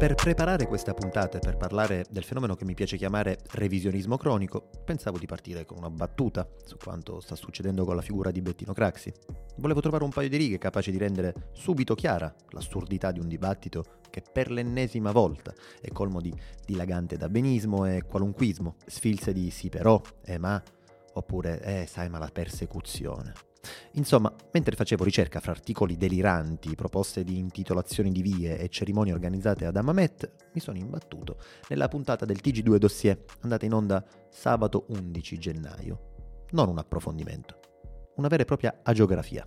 Per preparare questa puntata e per parlare del fenomeno che mi piace chiamare revisionismo cronico, pensavo di partire con una battuta su quanto sta succedendo con la figura di Bettino Craxi. Volevo trovare un paio di righe capaci di rendere subito chiara l'assurdità di un dibattito che per l'ennesima volta è colmo di dilagante dabbenismo e qualunquismo, sfilze di sì però, eh ma, oppure eh sai ma la persecuzione. Insomma, mentre facevo ricerca fra articoli deliranti, proposte di intitolazioni di vie e cerimonie organizzate ad Amamet, mi sono imbattuto nella puntata del TG2 Dossier, andata in onda sabato 11 gennaio. Non un approfondimento, una vera e propria agiografia.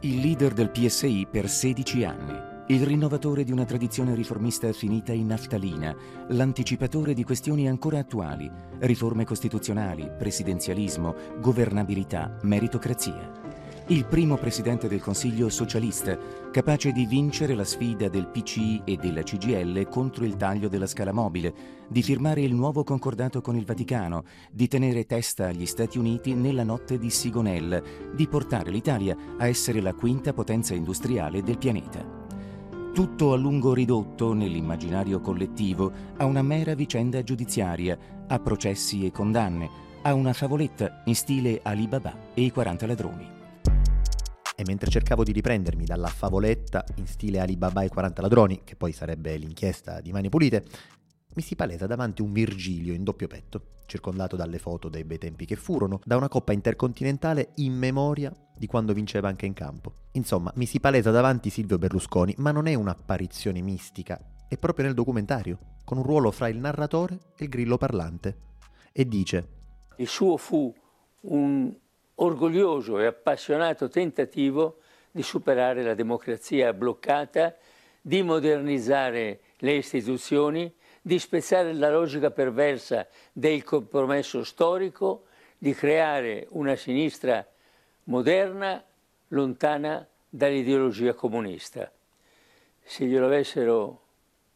Il leader del PSI per 16 anni. Il rinnovatore di una tradizione riformista finita in naftalina, l'anticipatore di questioni ancora attuali, riforme costituzionali, presidenzialismo, governabilità, meritocrazia il primo presidente del Consiglio socialista, capace di vincere la sfida del PCI e della CGL contro il taglio della scala mobile, di firmare il nuovo concordato con il Vaticano, di tenere testa agli Stati Uniti nella notte di Sigonella, di portare l'Italia a essere la quinta potenza industriale del pianeta. Tutto a lungo ridotto nell'immaginario collettivo a una mera vicenda giudiziaria, a processi e condanne, a una favoletta in stile Alibaba e i 40 ladroni. E mentre cercavo di riprendermi dalla favoletta in stile Alibaba e 40 ladroni, che poi sarebbe l'inchiesta di Mani Pulite, mi si palesa davanti un Virgilio in doppio petto, circondato dalle foto dei bei tempi che furono, da una coppa intercontinentale in memoria di quando vinceva anche in campo. Insomma, mi si palesa davanti Silvio Berlusconi, ma non è un'apparizione mistica, è proprio nel documentario, con un ruolo fra il narratore e il grillo parlante. E dice: Il suo fu un orgoglioso e appassionato tentativo di superare la democrazia bloccata, di modernizzare le istituzioni, di spezzare la logica perversa del compromesso storico, di creare una sinistra moderna, lontana dall'ideologia comunista. Se glielo avessero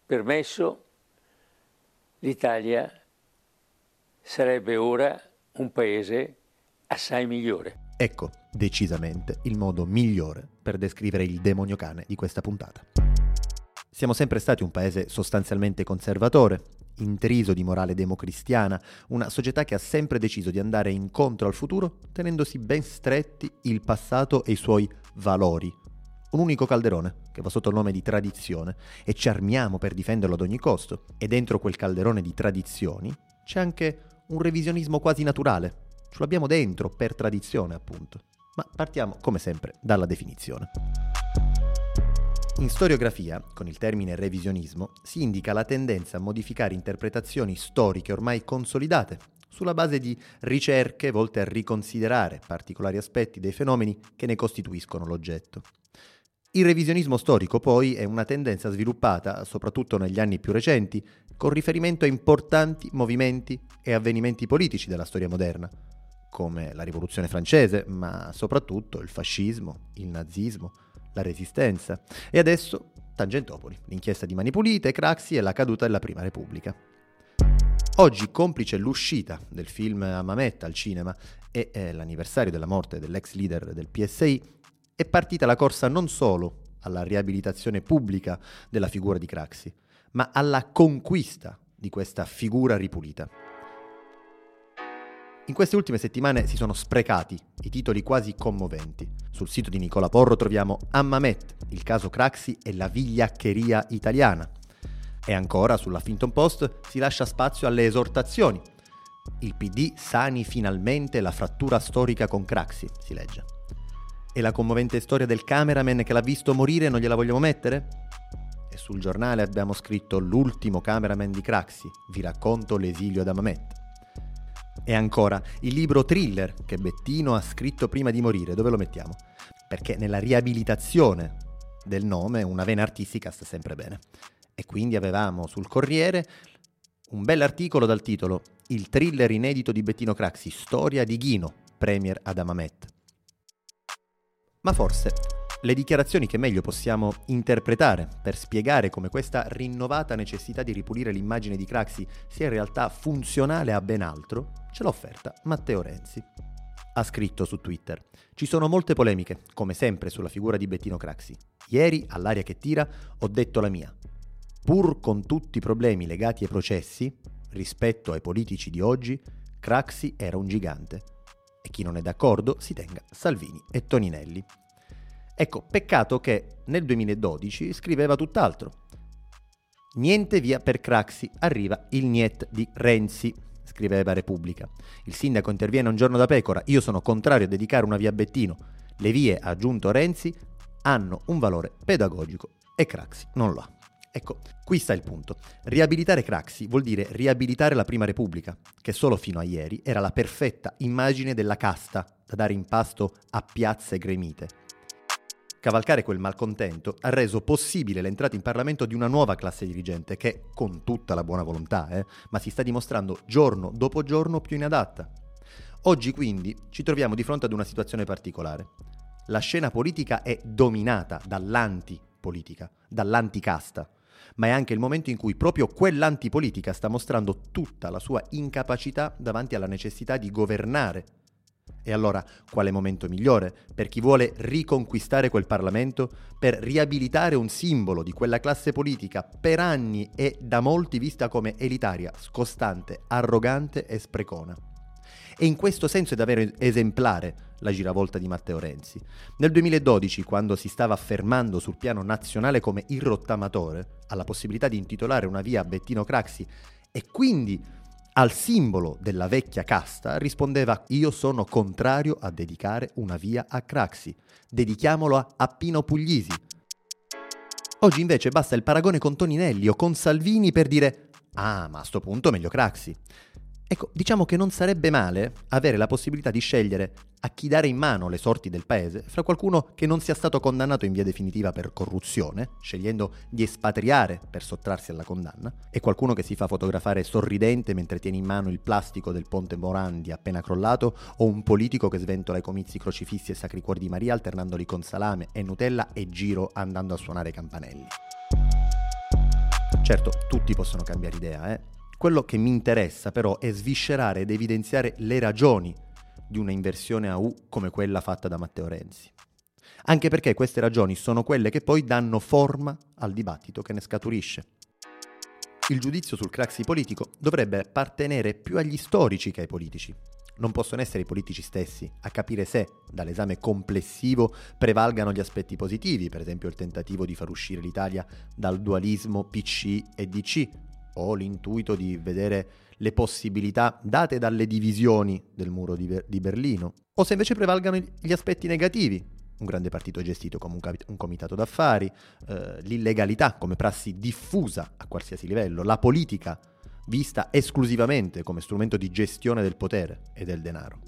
permesso, l'Italia sarebbe ora un paese assai migliore. Ecco, decisamente, il modo migliore per descrivere il demonio cane di questa puntata. Siamo sempre stati un paese sostanzialmente conservatore, intriso di morale democristiana, una società che ha sempre deciso di andare incontro al futuro tenendosi ben stretti il passato e i suoi valori. Un unico calderone che va sotto il nome di tradizione e ci armiamo per difenderlo ad ogni costo. E dentro quel calderone di tradizioni c'è anche un revisionismo quasi naturale, ce l'abbiamo dentro per tradizione appunto. Ma partiamo come sempre dalla definizione. In storiografia, con il termine revisionismo, si indica la tendenza a modificare interpretazioni storiche ormai consolidate, sulla base di ricerche volte a riconsiderare particolari aspetti dei fenomeni che ne costituiscono l'oggetto. Il revisionismo storico poi è una tendenza sviluppata, soprattutto negli anni più recenti, con riferimento a importanti movimenti e avvenimenti politici della storia moderna, come la rivoluzione francese, ma soprattutto il fascismo, il nazismo, la resistenza e adesso Tangentopoli, l'inchiesta di Mani Pulite, Craxi e la caduta della Prima Repubblica. Oggi, complice l'uscita del film Amametta al cinema e l'anniversario della morte dell'ex leader del PSI, è partita la corsa non solo alla riabilitazione pubblica della figura di Craxi, ma alla conquista di questa figura ripulita. In queste ultime settimane si sono sprecati i titoli quasi commoventi. Sul sito di Nicola Porro troviamo Ammamet, il caso Craxi e la vigliaccheria italiana. E ancora sulla Finton Post si lascia spazio alle esortazioni. Il PD sani finalmente la frattura storica con Craxi, si legge. E la commovente storia del cameraman che l'ha visto morire non gliela vogliamo mettere? E sul giornale abbiamo scritto L'ultimo cameraman di Craxi, vi racconto l'esilio da Mamet. E ancora, il libro thriller che Bettino ha scritto prima di morire, dove lo mettiamo? Perché nella riabilitazione del nome una vena artistica sta sempre bene. E quindi avevamo sul Corriere un bell'articolo dal titolo Il thriller inedito di Bettino Craxi, storia di Ghino, premier ad Amamet. Ma forse le dichiarazioni che meglio possiamo interpretare per spiegare come questa rinnovata necessità di ripulire l'immagine di Craxi sia in realtà funzionale a ben altro, ce l'ha offerta Matteo Renzi. Ha scritto su Twitter: Ci sono molte polemiche, come sempre, sulla figura di Bettino Craxi. Ieri, all'aria che tira, ho detto la mia. Pur con tutti i problemi legati ai processi, rispetto ai politici di oggi, Craxi era un gigante. E chi non è d'accordo si tenga Salvini e Toninelli. Ecco, peccato che nel 2012 scriveva tutt'altro. Niente via per Craxi, arriva il niet di Renzi, scriveva Repubblica. Il sindaco interviene un giorno da pecora, io sono contrario a dedicare una via a Bettino. Le vie, ha aggiunto Renzi, hanno un valore pedagogico e Craxi non lo ha. Ecco, qui sta il punto. Riabilitare Craxi vuol dire riabilitare la Prima Repubblica, che solo fino a ieri era la perfetta immagine della casta da dare in pasto a piazze gremite. Cavalcare quel malcontento ha reso possibile l'entrata in Parlamento di una nuova classe dirigente che, con tutta la buona volontà, eh, ma si sta dimostrando giorno dopo giorno più inadatta. Oggi quindi ci troviamo di fronte ad una situazione particolare. La scena politica è dominata dall'antipolitica, dall'anticasta ma è anche il momento in cui proprio quell'antipolitica sta mostrando tutta la sua incapacità davanti alla necessità di governare. E allora quale momento migliore per chi vuole riconquistare quel Parlamento, per riabilitare un simbolo di quella classe politica per anni e da molti vista come elitaria, scostante, arrogante e sprecona? E in questo senso è davvero esemplare la giravolta di Matteo Renzi. Nel 2012, quando si stava affermando sul piano nazionale come il rottamatore, alla possibilità di intitolare una via a Bettino Craxi e quindi al simbolo della vecchia casta, rispondeva io sono contrario a dedicare una via a Craxi, dedichiamolo a, a Pino Puglisi. Oggi invece basta il paragone con Toninelli o con Salvini per dire ah, ma a sto punto meglio Craxi. Ecco, diciamo che non sarebbe male avere la possibilità di scegliere a chi dare in mano le sorti del paese fra qualcuno che non sia stato condannato in via definitiva per corruzione, scegliendo di espatriare per sottrarsi alla condanna, e qualcuno che si fa fotografare sorridente mentre tiene in mano il plastico del ponte Morandi appena crollato, o un politico che sventola i comizi crocifissi e sacri cuori di Maria alternandoli con salame e Nutella e giro andando a suonare i campanelli. Certo, tutti possono cambiare idea, eh? Quello che mi interessa però è sviscerare ed evidenziare le ragioni di una inversione a U come quella fatta da Matteo Renzi. Anche perché queste ragioni sono quelle che poi danno forma al dibattito che ne scaturisce. Il giudizio sul craxi politico dovrebbe appartenere più agli storici che ai politici. Non possono essere i politici stessi a capire se, dall'esame complessivo, prevalgano gli aspetti positivi, per esempio il tentativo di far uscire l'Italia dal dualismo PC e DC, ho l'intuito di vedere le possibilità date dalle divisioni del muro di, Ber- di Berlino, o se invece prevalgano gli aspetti negativi, un grande partito gestito come un, cap- un comitato d'affari, eh, l'illegalità come prassi diffusa a qualsiasi livello, la politica vista esclusivamente come strumento di gestione del potere e del denaro.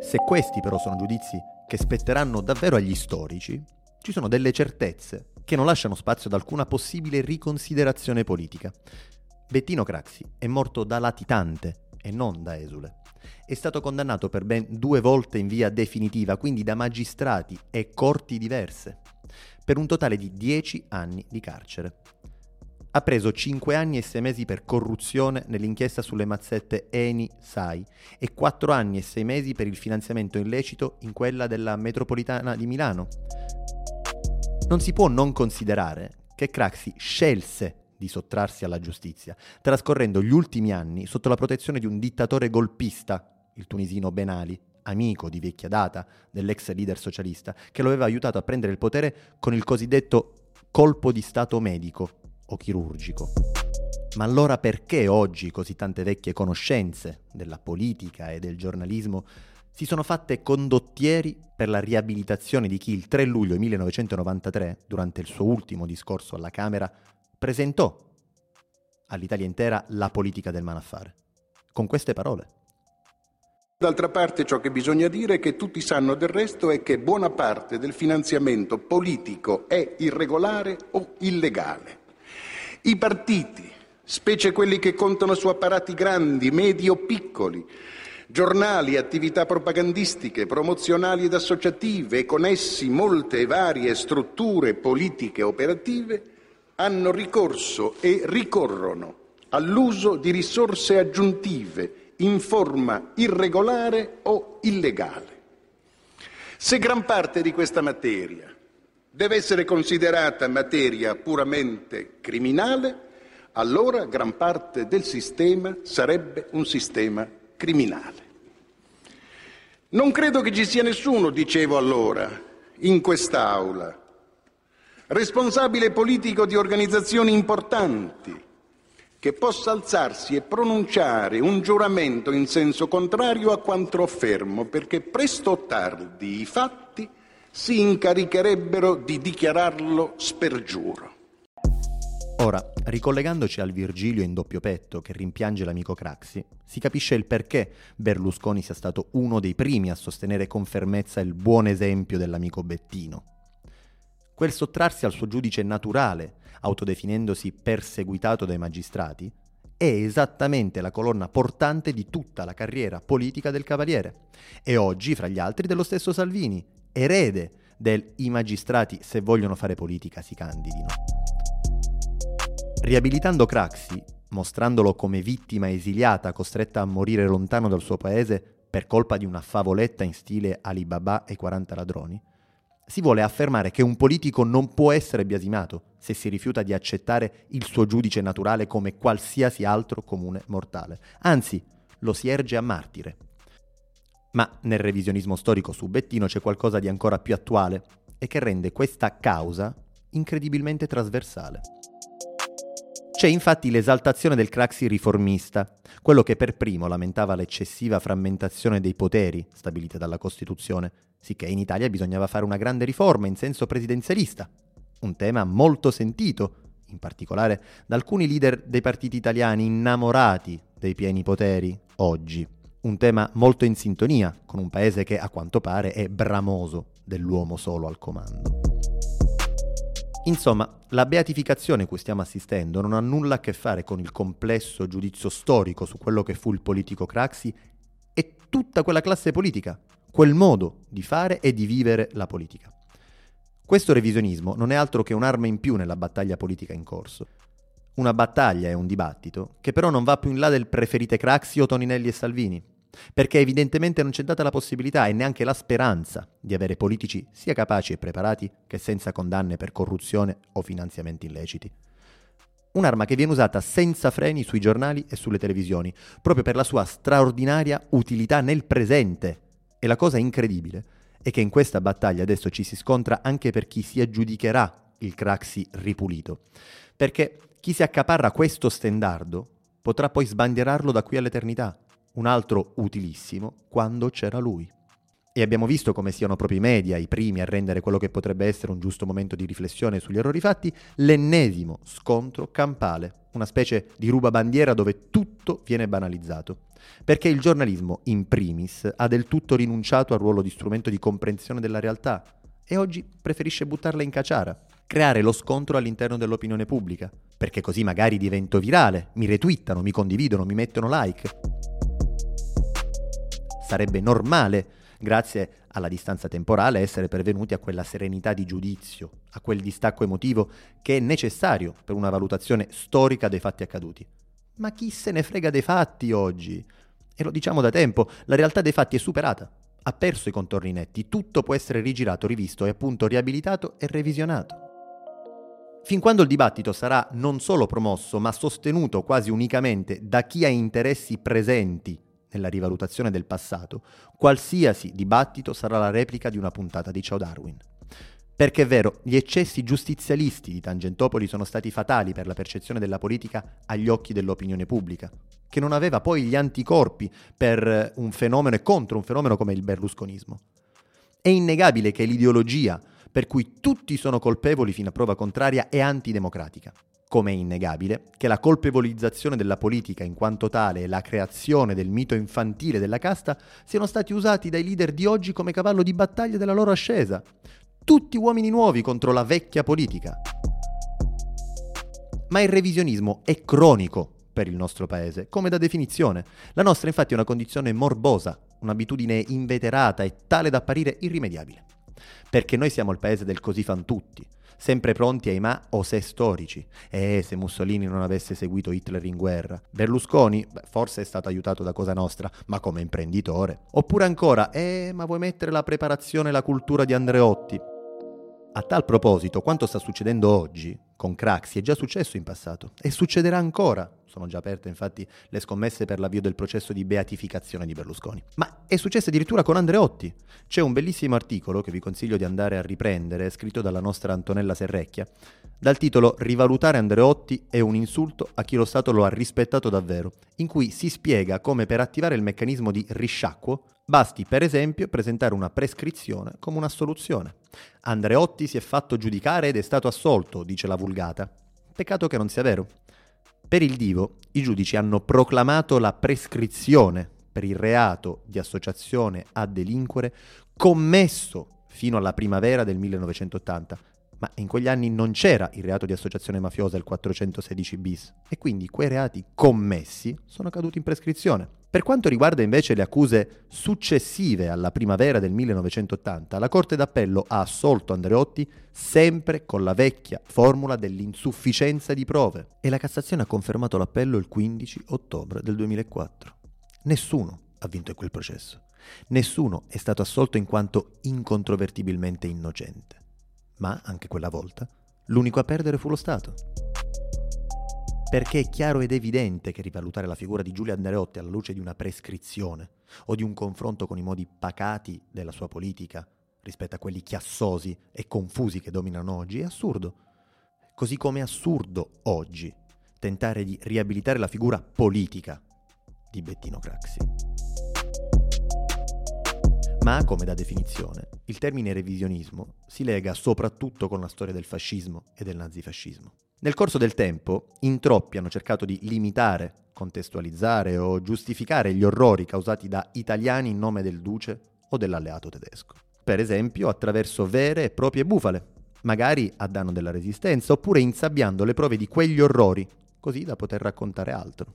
Se questi però sono giudizi che spetteranno davvero agli storici, ci sono delle certezze che non lasciano spazio ad alcuna possibile riconsiderazione politica. Bettino Craxi è morto da latitante e non da esule. È stato condannato per ben due volte in via definitiva, quindi da magistrati e corti diverse, per un totale di dieci anni di carcere. Ha preso cinque anni e sei mesi per corruzione nell'inchiesta sulle mazzette Eni-Sai e quattro anni e sei mesi per il finanziamento illecito in quella della metropolitana di Milano non si può non considerare che Craxi scelse di sottrarsi alla giustizia, trascorrendo gli ultimi anni sotto la protezione di un dittatore golpista, il tunisino Ben Ali, amico di vecchia data dell'ex leader socialista, che lo aveva aiutato a prendere il potere con il cosiddetto colpo di stato medico o chirurgico. Ma allora perché oggi così tante vecchie conoscenze della politica e del giornalismo si sono fatte condottieri per la riabilitazione di chi il 3 luglio 1993, durante il suo ultimo discorso alla Camera, presentò all'Italia intera la politica del malaffare. Con queste parole. D'altra parte ciò che bisogna dire è che tutti sanno del resto è che buona parte del finanziamento politico è irregolare o illegale. I partiti, specie quelli che contano su apparati grandi, medi o piccoli, giornali, attività propagandistiche, promozionali ed associative e con essi molte e varie strutture politiche operative hanno ricorso e ricorrono all'uso di risorse aggiuntive in forma irregolare o illegale. Se gran parte di questa materia deve essere considerata materia puramente criminale, allora gran parte del sistema sarebbe un sistema criminale. Non credo che ci sia nessuno, dicevo allora, in quest'Aula, responsabile politico di organizzazioni importanti, che possa alzarsi e pronunciare un giuramento in senso contrario a quanto affermo, perché presto o tardi i fatti si incaricherebbero di dichiararlo spergiuro. Ricollegandoci al Virgilio in doppio petto che rimpiange l'amico Craxi, si capisce il perché Berlusconi sia stato uno dei primi a sostenere con fermezza il buon esempio dell'amico Bettino. Quel sottrarsi al suo giudice naturale, autodefinendosi perseguitato dai magistrati, è esattamente la colonna portante di tutta la carriera politica del Cavaliere. E oggi, fra gli altri, dello stesso Salvini, erede del i magistrati se vogliono fare politica si candidino. Riabilitando Craxi, mostrandolo come vittima esiliata costretta a morire lontano dal suo paese per colpa di una favoletta in stile Alibaba e 40 ladroni, si vuole affermare che un politico non può essere biasimato se si rifiuta di accettare il suo giudice naturale come qualsiasi altro comune mortale. Anzi, lo si erge a martire. Ma nel revisionismo storico su Bettino c'è qualcosa di ancora più attuale e che rende questa causa incredibilmente trasversale. C'è infatti l'esaltazione del Craxi riformista, quello che per primo lamentava l'eccessiva frammentazione dei poteri stabilita dalla Costituzione, sicché in Italia bisognava fare una grande riforma in senso presidenzialista, un tema molto sentito, in particolare da alcuni leader dei partiti italiani innamorati dei pieni poteri oggi, un tema molto in sintonia con un paese che a quanto pare è bramoso dell'uomo solo al comando. Insomma, la beatificazione cui stiamo assistendo non ha nulla a che fare con il complesso giudizio storico su quello che fu il politico Craxi e tutta quella classe politica, quel modo di fare e di vivere la politica. Questo revisionismo non è altro che un'arma in più nella battaglia politica in corso. Una battaglia e un dibattito che però non va più in là del preferite Craxi o Toninelli e Salvini, perché evidentemente non c'è data la possibilità e neanche la speranza di avere politici sia capaci e preparati che senza condanne per corruzione o finanziamenti illeciti. Un'arma che viene usata senza freni sui giornali e sulle televisioni, proprio per la sua straordinaria utilità nel presente. E la cosa incredibile è che in questa battaglia adesso ci si scontra anche per chi si aggiudicherà il Craxi ripulito. Perché chi si accaparra questo stendardo potrà poi sbandierarlo da qui all'eternità un altro utilissimo quando c'era lui. E abbiamo visto come siano proprio i media i primi a rendere quello che potrebbe essere un giusto momento di riflessione sugli errori fatti l'ennesimo scontro campale, una specie di rubabandiera dove tutto viene banalizzato. Perché il giornalismo, in primis, ha del tutto rinunciato al ruolo di strumento di comprensione della realtà e oggi preferisce buttarla in caciara, creare lo scontro all'interno dell'opinione pubblica, perché così magari divento virale, mi retweetano, mi condividono, mi mettono like sarebbe normale, grazie alla distanza temporale, essere pervenuti a quella serenità di giudizio, a quel distacco emotivo che è necessario per una valutazione storica dei fatti accaduti. Ma chi se ne frega dei fatti oggi? E lo diciamo da tempo, la realtà dei fatti è superata, ha perso i contorni netti, tutto può essere rigirato, rivisto e appunto riabilitato e revisionato. Fin quando il dibattito sarà non solo promosso, ma sostenuto quasi unicamente da chi ha interessi presenti nella rivalutazione del passato, qualsiasi dibattito sarà la replica di una puntata di Ciao Darwin. Perché è vero, gli eccessi giustizialisti di Tangentopoli sono stati fatali per la percezione della politica agli occhi dell'opinione pubblica, che non aveva poi gli anticorpi per un fenomeno e contro un fenomeno come il berlusconismo. È innegabile che l'ideologia per cui tutti sono colpevoli fino a prova contraria è antidemocratica come è innegabile, che la colpevolizzazione della politica in quanto tale e la creazione del mito infantile della casta siano stati usati dai leader di oggi come cavallo di battaglia della loro ascesa. Tutti uomini nuovi contro la vecchia politica. Ma il revisionismo è cronico per il nostro paese, come da definizione. La nostra infatti è una condizione morbosa, un'abitudine inveterata e tale da apparire irrimediabile. Perché noi siamo il paese del così fan tutti, sempre pronti ai ma o se storici. E se Mussolini non avesse seguito Hitler in guerra. Berlusconi, beh, forse è stato aiutato da Cosa Nostra, ma come imprenditore. Oppure ancora, eh, ma vuoi mettere la preparazione e la cultura di Andreotti? A tal proposito, quanto sta succedendo oggi con Craxi è già successo in passato e succederà ancora. Sono già aperte infatti le scommesse per l'avvio del processo di beatificazione di Berlusconi. Ma è successo addirittura con Andreotti. C'è un bellissimo articolo che vi consiglio di andare a riprendere, scritto dalla nostra Antonella Serrecchia, dal titolo Rivalutare Andreotti è un insulto a chi lo Stato lo ha rispettato davvero, in cui si spiega come per attivare il meccanismo di risciacquo basti per esempio presentare una prescrizione come una soluzione. Andreotti si è fatto giudicare ed è stato assolto, dice la vulgata. Peccato che non sia vero. Per il divo, i giudici hanno proclamato la prescrizione per il reato di associazione a delinquere commesso fino alla primavera del 1980, ma in quegli anni non c'era il reato di associazione mafiosa, il 416 bis, e quindi quei reati commessi sono caduti in prescrizione. Per quanto riguarda invece le accuse successive alla primavera del 1980, la Corte d'Appello ha assolto Andreotti sempre con la vecchia formula dell'insufficienza di prove e la Cassazione ha confermato l'appello il 15 ottobre del 2004. Nessuno ha vinto in quel processo. Nessuno è stato assolto in quanto incontrovertibilmente innocente ma anche quella volta l'unico a perdere fu lo Stato. Perché è chiaro ed evidente che rivalutare la figura di Giulio Andreotti alla luce di una prescrizione o di un confronto con i modi pacati della sua politica rispetto a quelli chiassosi e confusi che dominano oggi è assurdo. Così come è assurdo oggi tentare di riabilitare la figura politica di Bettino Craxi. Ma, come da definizione, il termine revisionismo si lega soprattutto con la storia del fascismo e del nazifascismo. Nel corso del tempo, in troppi hanno cercato di limitare, contestualizzare o giustificare gli orrori causati da italiani in nome del duce o dell'alleato tedesco. Per esempio attraverso vere e proprie bufale, magari a danno della resistenza, oppure insabbiando le prove di quegli orrori, così da poter raccontare altro.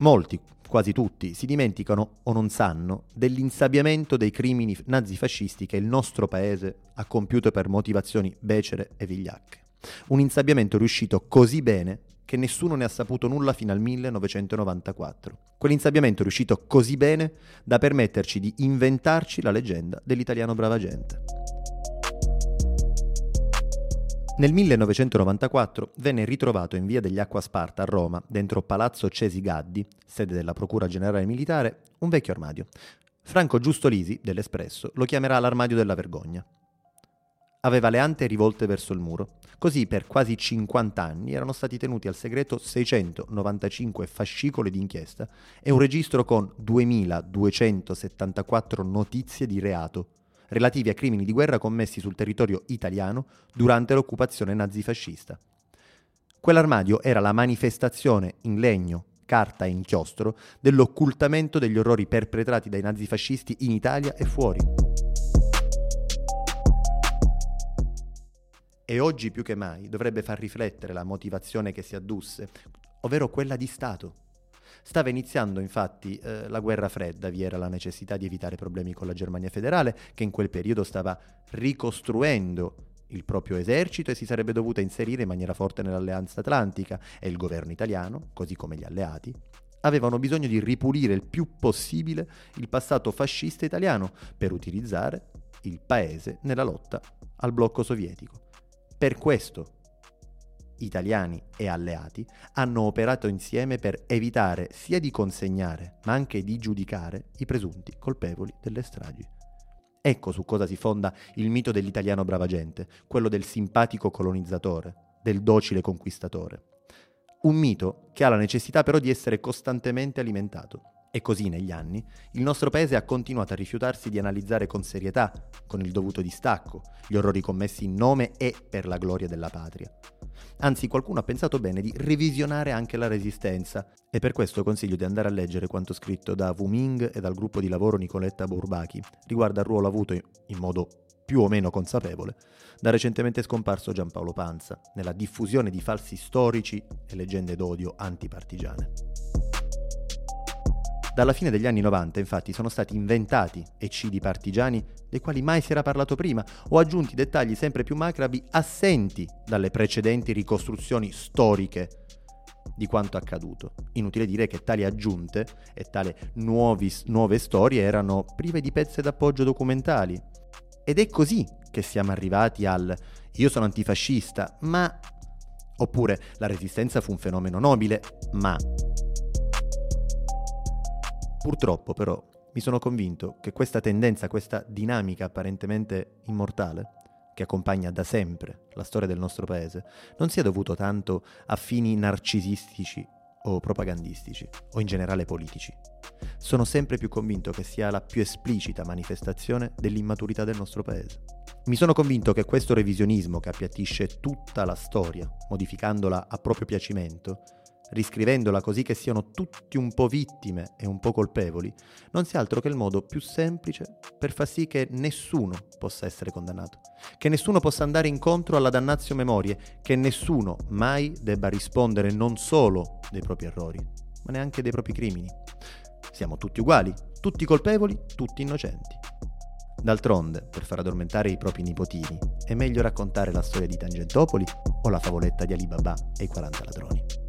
Molti, quasi tutti, si dimenticano o non sanno dell'insabbiamento dei crimini nazifascisti che il nostro paese ha compiuto per motivazioni becere e vigliacche. Un insabbiamento riuscito così bene che nessuno ne ha saputo nulla fino al 1994. Quell'insabbiamento riuscito così bene da permetterci di inventarci la leggenda dell'italiano brava gente. Nel 1994 venne ritrovato in via degli Acquasparta a Roma, dentro Palazzo Cesi Gaddi, sede della Procura Generale Militare, un vecchio armadio. Franco Giustolisi, dell'Espresso, lo chiamerà l'armadio della vergogna. Aveva le ante rivolte verso il muro. Così per quasi 50 anni erano stati tenuti al segreto 695 fascicoli di inchiesta e un registro con 2274 notizie di reato relativi a crimini di guerra commessi sul territorio italiano durante l'occupazione nazifascista. Quell'armadio era la manifestazione in legno, carta e inchiostro dell'occultamento degli orrori perpetrati dai nazifascisti in Italia e fuori. E oggi più che mai dovrebbe far riflettere la motivazione che si addusse, ovvero quella di Stato Stava iniziando infatti eh, la guerra fredda, vi era la necessità di evitare problemi con la Germania federale, che in quel periodo stava ricostruendo il proprio esercito e si sarebbe dovuta inserire in maniera forte nell'alleanza atlantica e il governo italiano, così come gli alleati, avevano bisogno di ripulire il più possibile il passato fascista italiano per utilizzare il paese nella lotta al blocco sovietico. Per questo italiani e alleati hanno operato insieme per evitare sia di consegnare, ma anche di giudicare i presunti colpevoli delle stragi. Ecco su cosa si fonda il mito dell'italiano brava gente, quello del simpatico colonizzatore, del docile conquistatore. Un mito che ha la necessità però di essere costantemente alimentato. E così negli anni il nostro paese ha continuato a rifiutarsi di analizzare con serietà, con il dovuto distacco, gli orrori commessi in nome e per la gloria della patria. Anzi, qualcuno ha pensato bene di revisionare anche la resistenza e per questo consiglio di andare a leggere quanto scritto da Wu Ming e dal gruppo di lavoro Nicoletta Bourbaki riguardo al ruolo avuto in modo più o meno consapevole da recentemente scomparso Giampaolo Panza nella diffusione di falsi storici e leggende d'odio antipartigiane. Dalla fine degli anni 90, infatti, sono stati inventati eccidi partigiani dei quali mai si era parlato prima, o aggiunti dettagli sempre più macrabi assenti dalle precedenti ricostruzioni storiche di quanto accaduto. Inutile dire che tali aggiunte e tali nuovi, nuove storie erano prive di pezze d'appoggio documentali. Ed è così che siamo arrivati al io sono antifascista, ma... Oppure la resistenza fu un fenomeno nobile, ma... Purtroppo però mi sono convinto che questa tendenza, questa dinamica apparentemente immortale, che accompagna da sempre la storia del nostro paese, non sia dovuto tanto a fini narcisistici o propagandistici, o in generale politici. Sono sempre più convinto che sia la più esplicita manifestazione dell'immaturità del nostro paese. Mi sono convinto che questo revisionismo che appiattisce tutta la storia, modificandola a proprio piacimento, riscrivendola così che siano tutti un po' vittime e un po' colpevoli, non sia altro che il modo più semplice per far sì che nessuno possa essere condannato, che nessuno possa andare incontro alla dannazio memorie, che nessuno mai debba rispondere non solo dei propri errori, ma neanche dei propri crimini. Siamo tutti uguali, tutti colpevoli, tutti innocenti. D'altronde, per far addormentare i propri nipotini, è meglio raccontare la storia di Tangentopoli o la favoletta di Alibaba e i 40 ladroni.